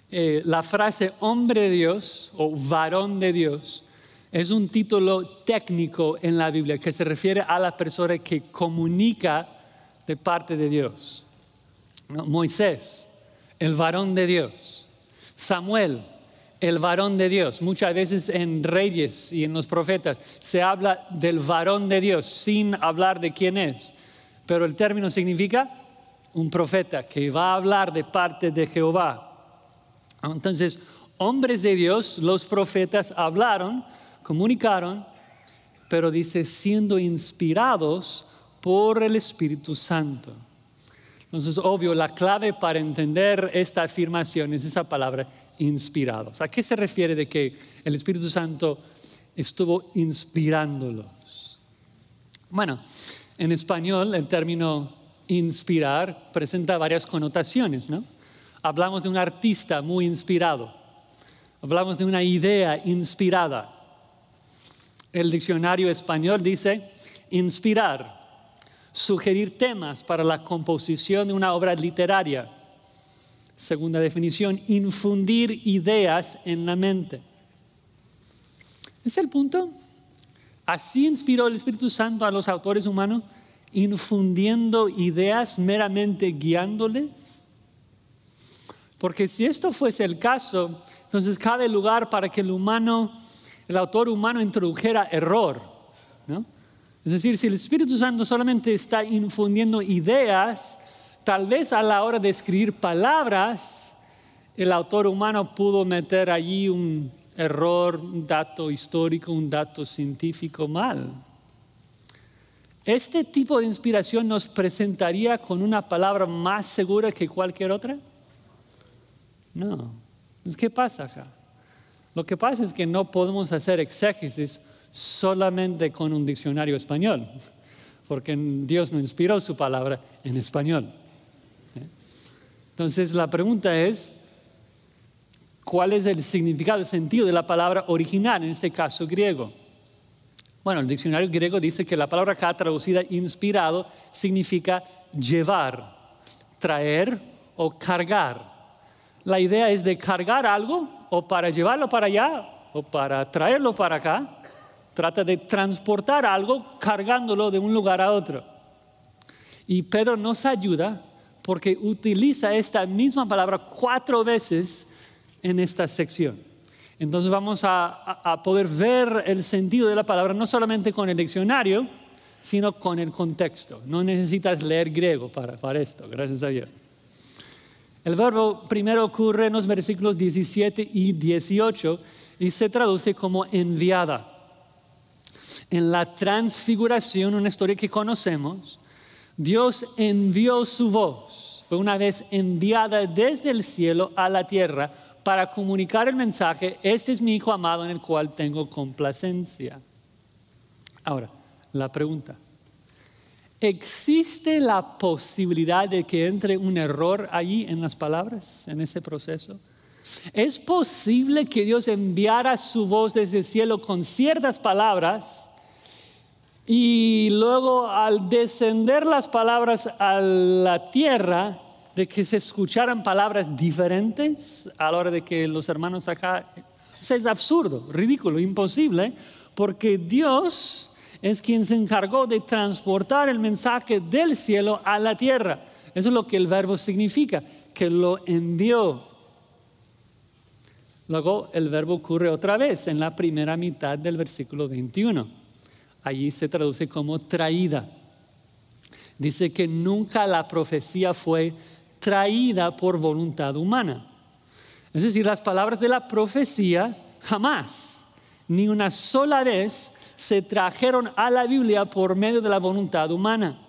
Eh, la frase hombre de Dios o varón de Dios es un título técnico en la Biblia que se refiere a la persona que comunica de parte de Dios. Moisés, el varón de Dios. Samuel, el varón de Dios. Muchas veces en reyes y en los profetas se habla del varón de Dios sin hablar de quién es. Pero el término significa un profeta que va a hablar de parte de Jehová. Entonces, hombres de Dios, los profetas hablaron, comunicaron, pero dice, siendo inspirados por el Espíritu Santo. Entonces, obvio, la clave para entender esta afirmación es esa palabra inspirados. ¿A qué se refiere de que el Espíritu Santo estuvo inspirándolos? Bueno, en español el término inspirar presenta varias connotaciones, ¿no? Hablamos de un artista muy inspirado. Hablamos de una idea inspirada. El diccionario español dice inspirar, sugerir temas para la composición de una obra literaria. Segunda definición, infundir ideas en la mente. ¿Es el punto? Así inspiró el Espíritu Santo a los autores humanos, infundiendo ideas, meramente guiándoles. Porque si esto fuese el caso, entonces cabe lugar para que el humano, el autor humano introdujera error. Es decir, si el Espíritu Santo solamente está infundiendo ideas, tal vez a la hora de escribir palabras, el autor humano pudo meter allí un error, un dato histórico, un dato científico mal. ¿Este tipo de inspiración nos presentaría con una palabra más segura que cualquier otra? No. ¿qué pasa acá? Lo que pasa es que no podemos hacer exégesis solamente con un diccionario español, porque Dios no inspiró su palabra en español. Entonces la pregunta es, ¿cuál es el significado, el sentido de la palabra original, en este caso griego? Bueno, el diccionario griego dice que la palabra acá traducida inspirado significa llevar, traer o cargar. La idea es de cargar algo o para llevarlo para allá o para traerlo para acá. Trata de transportar algo cargándolo de un lugar a otro. Y Pedro nos ayuda porque utiliza esta misma palabra cuatro veces en esta sección. Entonces vamos a, poder ver el sentido de la palabra no solamente con el diccionario, sino con el contexto. No necesitas leer griego para, para esto, gracias a Dios. El verbo primero ocurre en los versículos 17 y 18 y se traduce como enviada. En la transfiguración, una historia que conocemos, Dios envió su voz. Fue una vez enviada desde el cielo a la tierra para comunicar el mensaje, este es mi Hijo amado en el cual tengo complacencia. Ahora, la pregunta, ¿existe la posibilidad de que entre un error allí en las palabras, en ese proceso? ¿Es posible que Dios enviara su voz desde el cielo con ciertas palabras y luego al descender las palabras a la tierra, de que se escucharan palabras diferentes a la hora de que los hermanos acá... O sea, es absurdo, ridículo, imposible, porque Dios es quien se encargó de transportar el mensaje del cielo a la tierra. Eso es lo que el verbo significa, que lo envió. Luego el verbo ocurre otra vez en la primera mitad del versículo 21. Allí se traduce como traída. Dice que nunca la profecía fue traída por voluntad humana. Es decir, las palabras de la profecía jamás, ni una sola vez, se trajeron a la Biblia por medio de la voluntad humana.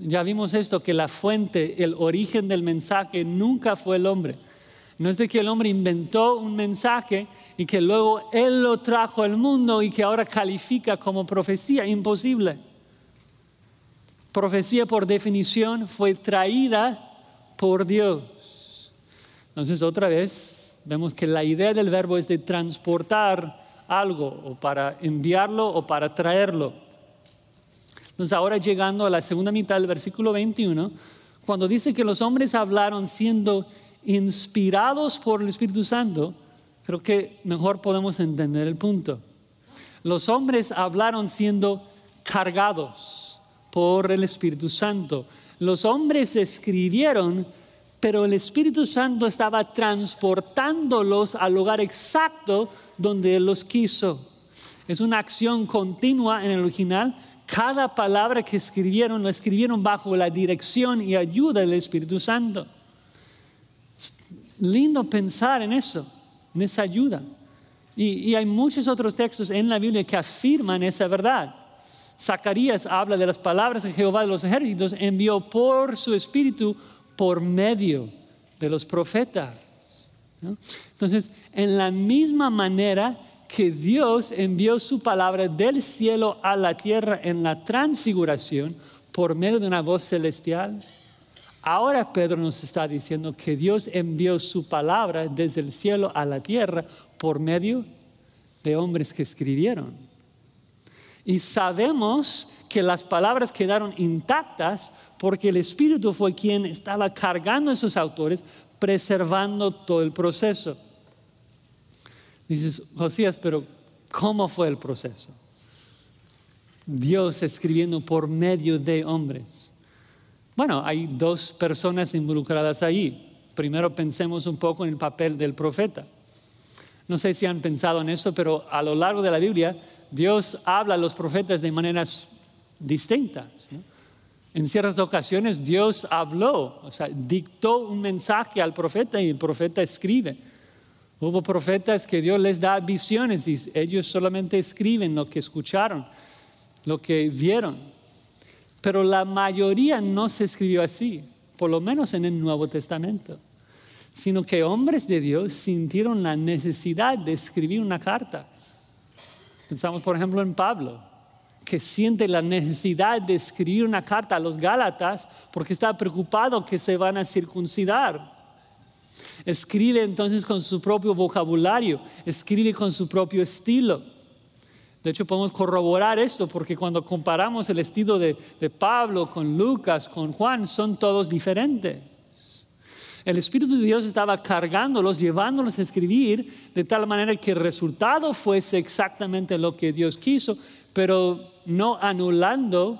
Ya vimos esto, que la fuente, el origen del mensaje nunca fue el hombre. No es de que el hombre inventó un mensaje y que luego él lo trajo al mundo y que ahora califica como profecía. Imposible. Profecía por definición fue traída por Dios. Entonces otra vez vemos que la idea del verbo es de transportar algo o para enviarlo o para traerlo. Entonces ahora llegando a la segunda mitad del versículo 21, cuando dice que los hombres hablaron siendo inspirados por el Espíritu Santo, creo que mejor podemos entender el punto. Los hombres hablaron siendo cargados por el Espíritu Santo los hombres escribieron, pero el Espíritu Santo estaba transportándolos al lugar exacto donde Él los quiso. Es una acción continua en el original. Cada palabra que escribieron, lo escribieron bajo la dirección y ayuda del Espíritu Santo. lindo pensar en eso, en esa ayuda. Y, y hay muchos otros textos en la Biblia que afirman esa verdad. Zacarías habla de las palabras que Jehová de los ejércitos envió por su espíritu por medio de los profetas. Entonces, en la misma manera que Dios envió su palabra del cielo a la tierra en la transfiguración por medio de una voz celestial, ahora Pedro nos está diciendo que Dios envió su palabra desde el cielo a la tierra por medio de hombres que escribieron. Y sabemos que las palabras quedaron intactas porque el Espíritu fue quien estaba cargando a esos autores, preservando todo el proceso. Dices, Josías, pero ¿cómo fue el proceso? Dios escribiendo por medio de hombres. Bueno, hay dos personas involucradas ahí. Primero pensemos un poco en el papel del profeta. No sé si han pensado en eso, pero a lo largo de la Biblia Dios habla a los profetas de maneras distintas. En ciertas ocasiones Dios habló, o sea, dictó un mensaje al profeta y el profeta escribe. Hubo profetas que Dios les da visiones y ellos solamente escriben lo que escucharon, lo que vieron. Pero la mayoría no se escribió así, por lo menos en el Nuevo Testamento, sino que hombres de Dios sintieron la necesidad de escribir una carta Pensamos, por ejemplo, en Pablo. que siente la necesidad de escribir una carta a los Gálatas porque está preocupado que se van a circuncidar. Escribe entonces con su propio vocabulario, escribe con su propio estilo. De hecho, podemos corroborar esto porque cuando comparamos el estilo de, de, Pablo con Lucas, con Juan, son todos diferentes. El Espíritu de Dios estaba cargándolos, llevándolos a escribir de tal manera que el resultado fuese exactamente lo que Dios quiso, pero no anulando,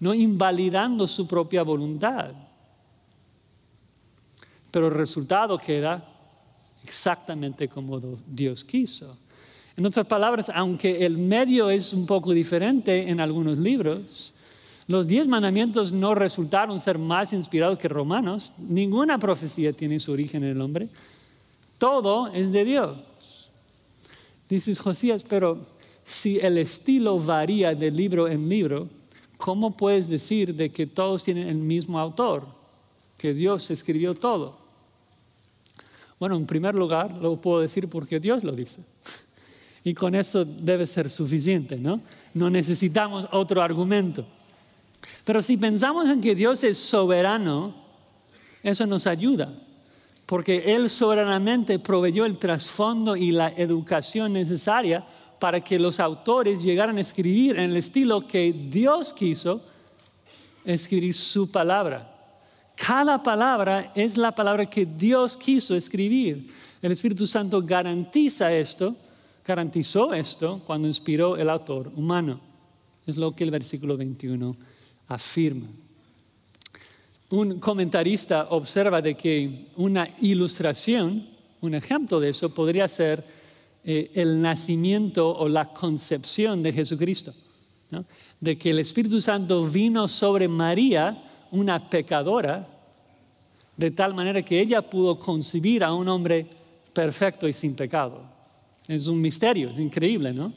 no invalidando su propia voluntad. Pero el resultado queda exactamente como Dios quiso. En otras palabras, aunque el medio es un poco diferente en algunos libros, los diez mandamientos no resultaron ser más inspirados que romanos. Ninguna profecía tiene su origen en el hombre. Todo es de Dios. Dices Josías, pero si el estilo varía de libro en libro, ¿cómo puedes decir de que todos tienen el mismo autor? Que Dios escribió todo. Bueno, en primer lugar, lo puedo decir porque Dios lo dice. Y con eso debe ser suficiente, ¿no? No necesitamos otro argumento. Pero si pensamos en que Dios es soberano, eso nos ayuda, porque Él soberanamente proveyó el trasfondo y la educación necesaria para que los autores llegaran a escribir en el estilo que Dios quiso escribir su palabra. Cada palabra es la palabra que Dios quiso escribir. El Espíritu Santo garantiza esto, garantizó esto cuando inspiró el autor humano. Es lo que el versículo 21 afirma. Un comentarista observa de que una ilustración, un ejemplo de eso podría ser eh, el nacimiento o la concepción de Jesucristo. De que el Espíritu Santo vino sobre María, una pecadora, de tal manera que ella pudo concebir a un hombre perfecto y sin pecado. Es un misterio, es increíble, ¿no?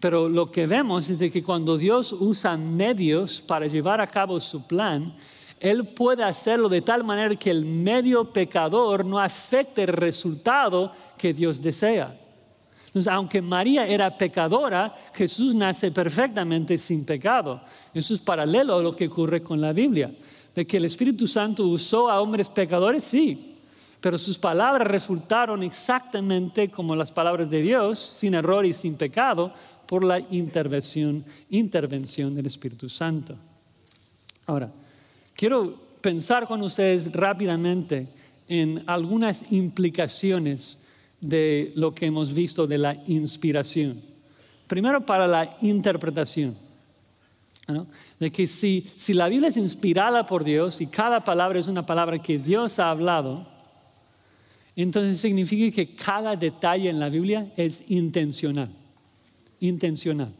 Pero lo que vemos es de que cuando Dios usa medios para llevar a cabo su plan, Él puede hacerlo de tal manera que el medio pecador no afecte el resultado que Dios desea. Entonces, aunque María era pecadora, Jesús nace perfectamente sin pecado. Eso es paralelo a lo que ocurre con la Biblia. De que el Espíritu Santo usó a hombres pecadores, sí, pero sus palabras resultaron exactamente como las palabras de Dios, sin error y sin pecado, por la intervención, intervención del Espíritu Santo. Ahora, quiero pensar con ustedes rápidamente en algunas implicaciones de lo que hemos visto de la inspiración. Primero para la interpretación. De que si, si la Biblia es inspirada por Dios y cada palabra es una palabra que Dios ha hablado, entonces significa que cada detalle en la Biblia es intencional. Intencional.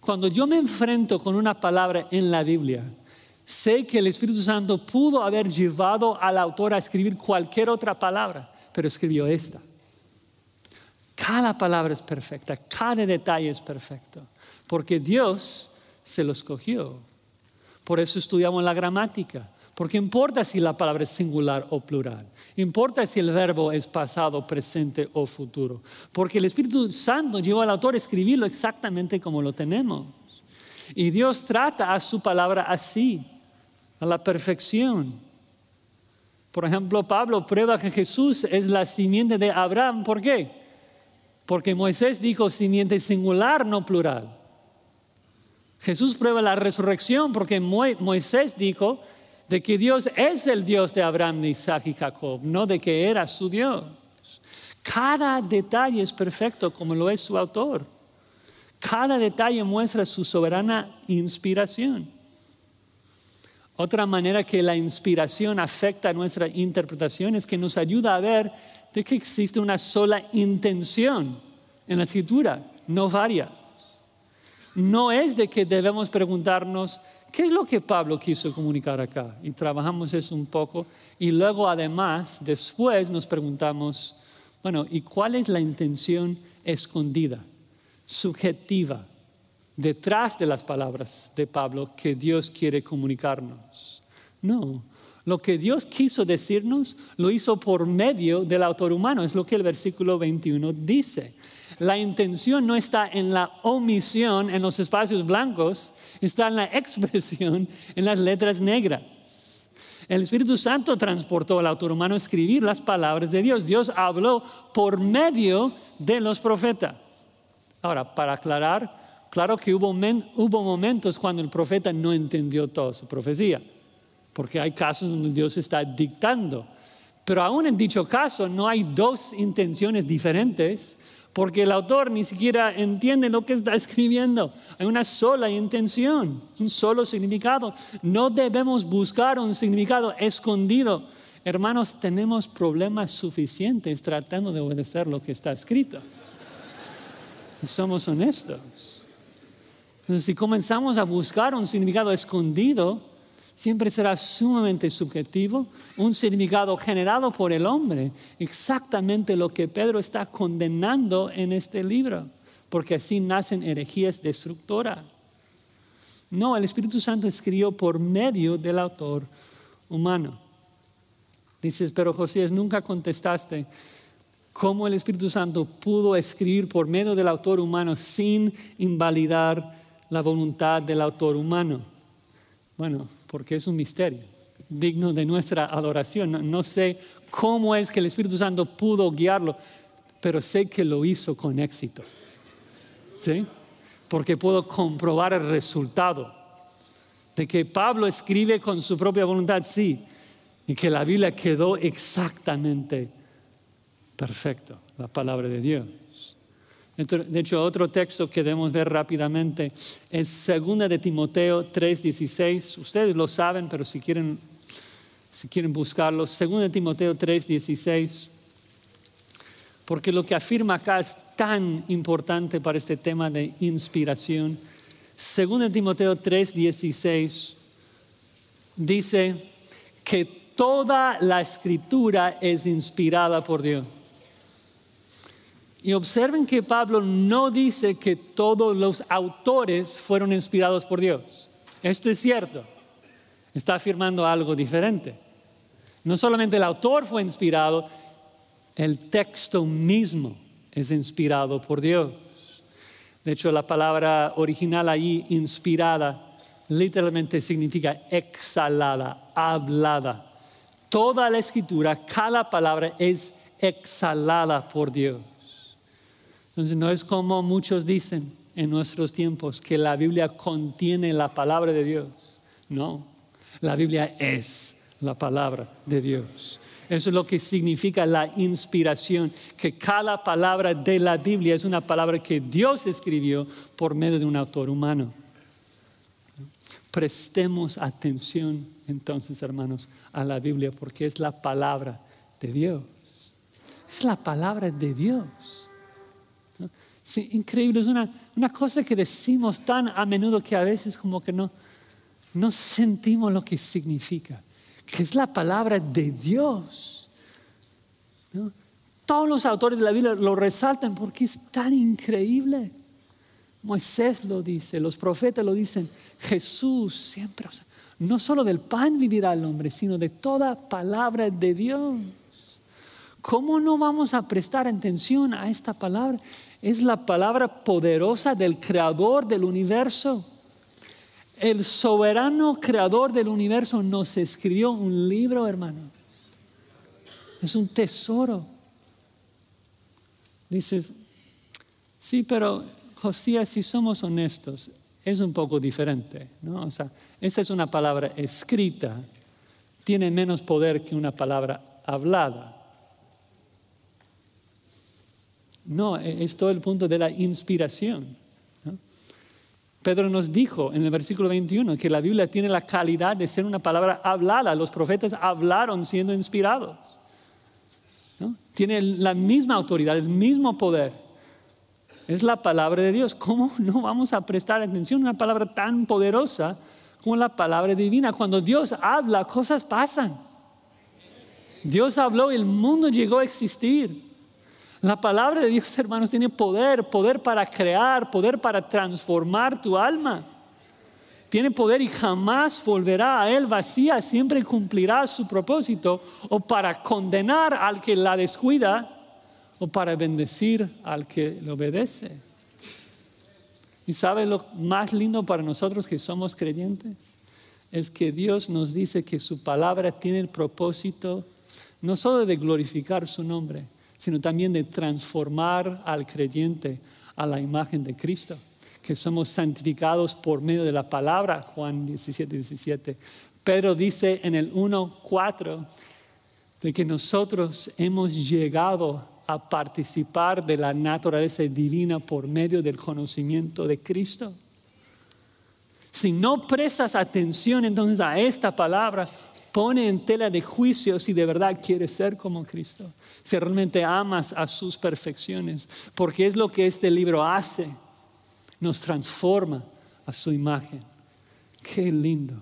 Cuando yo me enfrento con una palabra en la Biblia, sé que el Espíritu Santo pudo haber llevado al autor a escribir cualquier otra palabra, pero escribió esta. Cada palabra es perfecta, cada detalle es perfecto, porque Dios se lo escogió. Por eso estudiamos la gramática, porque importa si la palabra es singular o plural, importa si el verbo es pasado, presente o futuro, porque el Espíritu Santo llevó al autor a escribirlo exactamente como lo tenemos. Y Dios trata a su palabra así, a la perfección. Por ejemplo, Pablo prueba que Jesús es la simiente de Abraham. ¿Por qué? Porque Moisés dijo simiente singular, no plural. Jesús prueba la resurrección porque Moisés dijo de que Dios es el Dios de Abraham, Isaac y Jacob, no de que era su Dios. Cada detalle es perfecto como lo es su autor. Cada detalle muestra su soberana inspiración. Otra manera que la inspiración afecta nuestra interpretación es que nos ayuda a ver de que existe una sola intención en la escritura, no varia. No es de que debemos preguntarnos, ¿qué es lo que Pablo quiso comunicar acá? Y trabajamos eso un poco. Y luego además, después nos preguntamos, bueno, ¿y cuál es la intención escondida, subjetiva, detrás de las palabras de Pablo que Dios quiere comunicarnos? No, lo que Dios quiso decirnos lo hizo por medio del autor humano, es lo que el versículo 21 dice. La intención no está en la omisión, en los espacios blancos, está en la expresión, en las letras negras. El Espíritu Santo transportó al autor humano a escribir las palabras de Dios. Dios habló por medio de los profetas. Ahora, para aclarar, claro que hubo, momentos cuando el profeta no entendió toda su profecía, porque hay casos donde Dios está dictando. Pero aún en dicho caso no hay dos intenciones diferentes, porque el autor ni siquiera entiende lo que está escribiendo. Hay una sola intención, un solo significado. No debemos buscar un significado escondido. Hermanos, tenemos problemas suficientes tratando de obedecer lo que está escrito somos honestos. Entonces, si comenzamos a buscar un significado escondido, siempre será sumamente subjetivo, un significado generado por el hombre, exactamente lo que Pedro está condenando en este libro, porque así nacen herejías destructoras. No, el Espíritu Santo escribió por medio del autor humano. Dices, pero José, nunca contestaste cómo el Espíritu Santo pudo escribir por medio del autor humano sin invalidar la voluntad del autor humano. Bueno, porque es un misterio digno de nuestra adoración. No, sé cómo es que el Espíritu Santo pudo guiarlo, pero sé que lo hizo con éxito. ¿Sí? Porque puedo comprobar el resultado de que Pablo escribe con su propia voluntad, sí, y que la Biblia quedó exactamente perfecto, la palabra de Dios. De hecho, otro texto que debemos ver rápidamente es 2 de Timoteo 3:16. Ustedes lo saben, pero si quieren, si quieren buscarlo, 2 de Timoteo 3:16. Porque lo que afirma acá es tan importante para este tema de inspiración. 2 de Timoteo 3:16 dice que toda la escritura es inspirada por Dios. Y observen que Pablo no dice que todos los autores fueron inspirados por Dios. Esto es cierto. Está afirmando algo diferente. No solamente el autor fue inspirado, el texto mismo es inspirado por Dios. De hecho, la palabra original ahí, inspirada, literalmente significa exhalada, hablada. Toda la escritura, cada palabra es exhalada por Dios. Entonces no es como muchos dicen en nuestros tiempos que la Biblia contiene la palabra de Dios. No, la Biblia es la palabra de Dios. Eso es lo que significa la inspiración, que cada palabra de la Biblia es una palabra que Dios escribió por medio de un autor humano. Prestemos atención entonces, hermanos, a la Biblia porque es la palabra de Dios. Es la palabra de Dios. Sí, increíble, es una, una, cosa que decimos tan a menudo que a veces como que no, no sentimos lo que significa, que es la palabra de Dios. Todos los autores de la Biblia lo resaltan porque es tan increíble. Moisés lo dice, los profetas lo dicen, Jesús siempre, no solo del pan vivirá el hombre, sino de toda palabra de Dios. ¿Cómo no vamos a prestar atención a esta palabra? es la palabra poderosa del creador del universo. El soberano creador del universo nos escribió un libro, hermano. Es un tesoro. Dices, sí, pero Josías, si somos honestos, es un poco diferente, ¿no? O sea, esta es una palabra escrita, tiene menos poder que una palabra hablada. No, e, es todo el punto de la inspiración. Pedro nos dijo en el versículo 21 que la Biblia tiene la calidad de ser una palabra hablada. Los profetas hablaron siendo inspirados. Tiene la misma autoridad, el mismo poder. Es la palabra de Dios. ¿Cómo no vamos a prestar atención a una palabra tan poderosa como la palabra divina? Cuando Dios habla, cosas pasan. Dios habló y el mundo llegó a existir. La palabra de Dios, hermanos, tiene poder, poder para crear, poder para transformar tu alma. Tiene poder y jamás volverá a él vacía, siempre cumplirá su propósito o para condenar al que la descuida o para bendecir al que le obedece. ¿Y sabe lo más lindo para nosotros que somos creyentes? Es que Dios nos dice que su palabra tiene el propósito no solo de glorificar su nombre, sino también de transformar al creyente a la imagen de Cristo, que somos santificados por medio de la palabra, Juan 17, 17. Pedro dice en el 1.4 de que nosotros hemos llegado a participar de la naturaleza divina por medio del conocimiento de Cristo. Si no prestas atención entonces a esta palabra, pone en tela de juicio si de verdad quieres ser como Cristo, si realmente amas a sus perfecciones, porque es lo que este libro hace, nos transforma a su imagen. Qué lindo,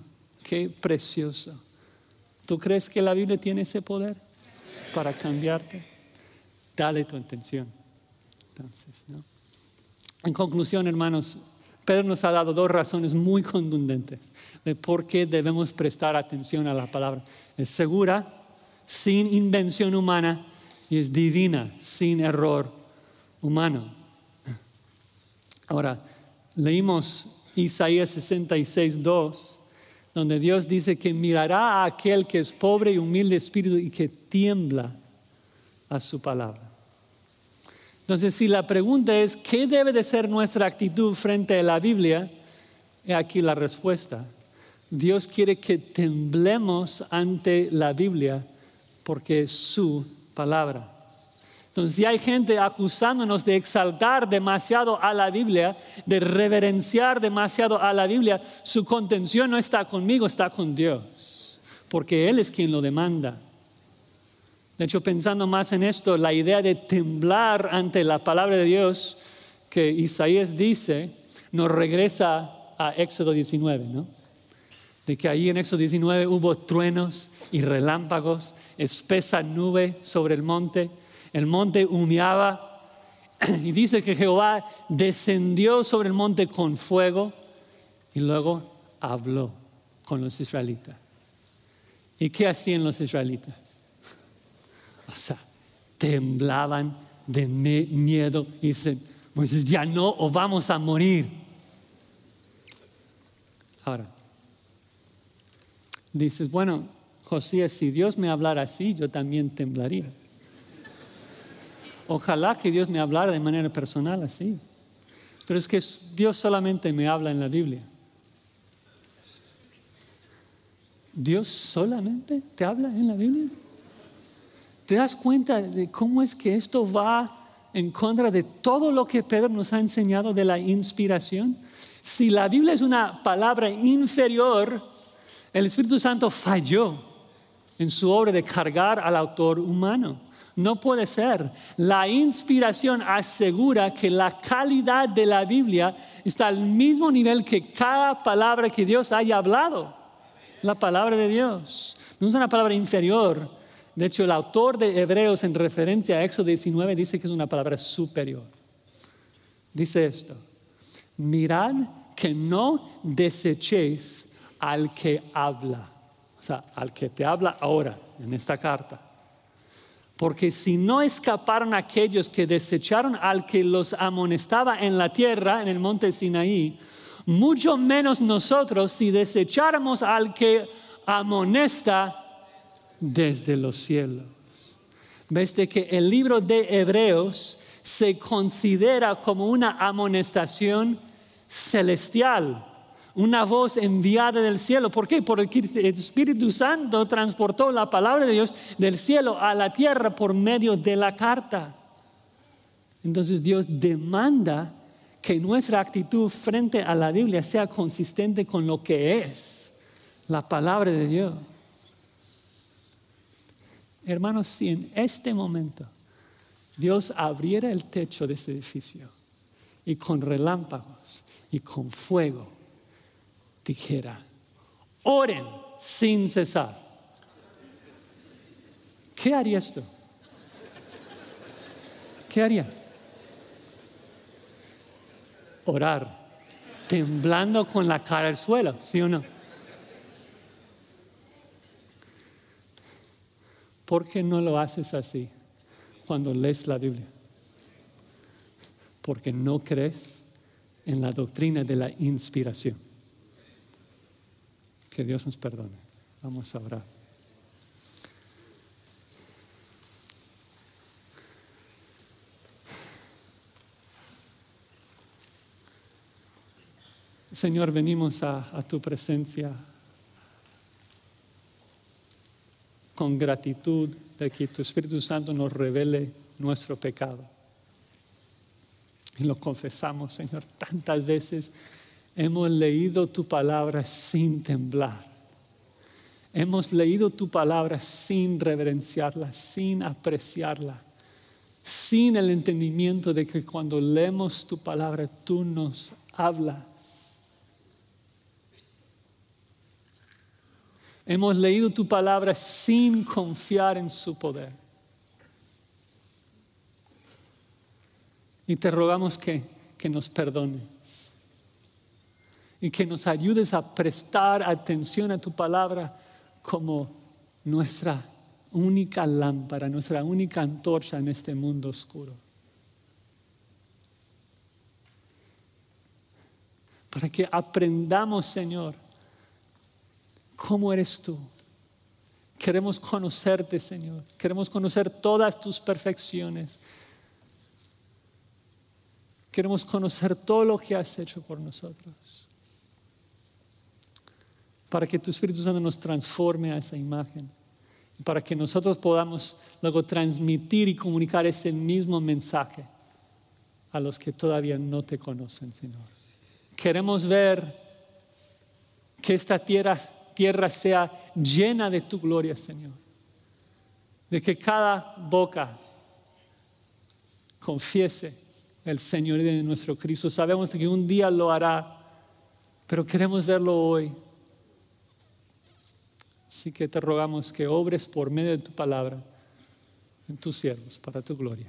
qué precioso. ¿Tú crees que la Biblia tiene ese poder para cambiarte? Dale tu atención. Entonces, En conclusión, hermanos, Pedro nos ha dado dos razones muy contundentes de por qué debemos prestar atención a la palabra. Es segura, sin invención humana, y es divina, sin error humano. Ahora, leímos Isaías 66, 2, donde Dios dice que mirará a aquel que es pobre y humilde de espíritu y que tiembla a su palabra. Entonces, si la pregunta es, ¿qué debe de ser nuestra actitud frente a la Biblia? He aquí la respuesta. Dios quiere que temblemos ante la Biblia porque es su palabra. Entonces, si hay gente acusándonos de exaltar demasiado a la Biblia, de reverenciar demasiado a la Biblia, su contención no está conmigo, está con Dios, porque Él es quien lo demanda. De hecho, pensando más en esto, la idea de temblar ante la palabra de Dios que Isaías dice, nos regresa a Éxodo 19, ¿no? De que ahí en Éxodo 19 hubo truenos y relámpagos, espesa nube sobre el monte, el monte humeaba y dice que Jehová descendió sobre el monte con fuego y luego habló con los israelitas. ¿Y qué hacían los israelitas? O sea, temblaban de miedo y dicen, pues ya no o vamos a morir. Ahora, dices, bueno, José, si Dios me hablara así, yo también temblaría. Ojalá que Dios me hablara de manera personal así. Pero es que Dios solamente me habla en la Biblia. ¿Dios solamente te habla en la Biblia? ¿Te das cuenta de cómo es que esto va en contra de todo lo que Pedro nos ha enseñado de la inspiración? Si la Biblia es una palabra inferior, el Espíritu Santo falló en su obra de cargar al autor humano. No puede ser. La inspiración asegura que la calidad de la Biblia está al mismo nivel que cada palabra que Dios haya hablado. La palabra de Dios. No es una palabra inferior, de hecho, el autor de Hebreos en referencia a Éxodo 19 dice que es una palabra superior. Dice esto, mirad que no desechéis al que habla, o sea, al que te habla ahora en esta carta. Porque si no escaparon aquellos que desecharon al que los amonestaba en la tierra, en el monte Sinaí, mucho menos nosotros si desecháramos al que amonesta desde los cielos. Ves que el libro de Hebreos se considera como una amonestación celestial, una voz enviada del cielo. ¿Por qué? Porque el Espíritu Santo transportó la palabra de Dios del cielo a la tierra por medio de la carta. Entonces Dios demanda que nuestra actitud frente a la Biblia sea consistente con lo que es la palabra de Dios. Hermanos, si en este momento Dios abriera el techo de este edificio y con relámpagos y con fuego dijera, oren sin cesar, ¿qué harías tú? ¿Qué harías? Orar, temblando con la cara al suelo, ¿sí o no? ¿Por qué no lo haces así? cuando lees la Biblia. Porque no crees en la doctrina de la inspiración. Que Dios nos perdone. Vamos a orar. Señor, venimos a, a tu presencia con gratitud de que tu Espíritu Santo nos revele nuestro pecado. Y lo confesamos, Señor, tantas veces hemos leído tu palabra sin temblar. Hemos leído tu palabra sin reverenciarla, sin apreciarla, sin el entendimiento de que cuando leemos tu palabra tú nos hablas Hemos leído tu palabra sin confiar en su poder. Y te rogamos que, que nos perdones y que nos ayudes a prestar atención a tu palabra como nuestra única lámpara, nuestra única antorcha en este mundo oscuro. Para que aprendamos, Señor, cómo eres tú. Queremos conocerte, Señor. Queremos conocer todas tus perfecciones. Queremos conocer todo lo que has hecho por nosotros. Para que tu Espíritu Santo nos transforme a esa imagen. Para que nosotros podamos luego transmitir y comunicar ese mismo mensaje a los que todavía no te conocen, Señor. Queremos ver que esta tierra tierra sea llena de tu gloria, Señor. De que cada boca confiese el Señor de nuestro Cristo. Sabemos que un día lo hará, pero queremos verlo hoy. Así que te rogamos que obres por medio de tu palabra en tus siervos para tu gloria.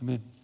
Amén.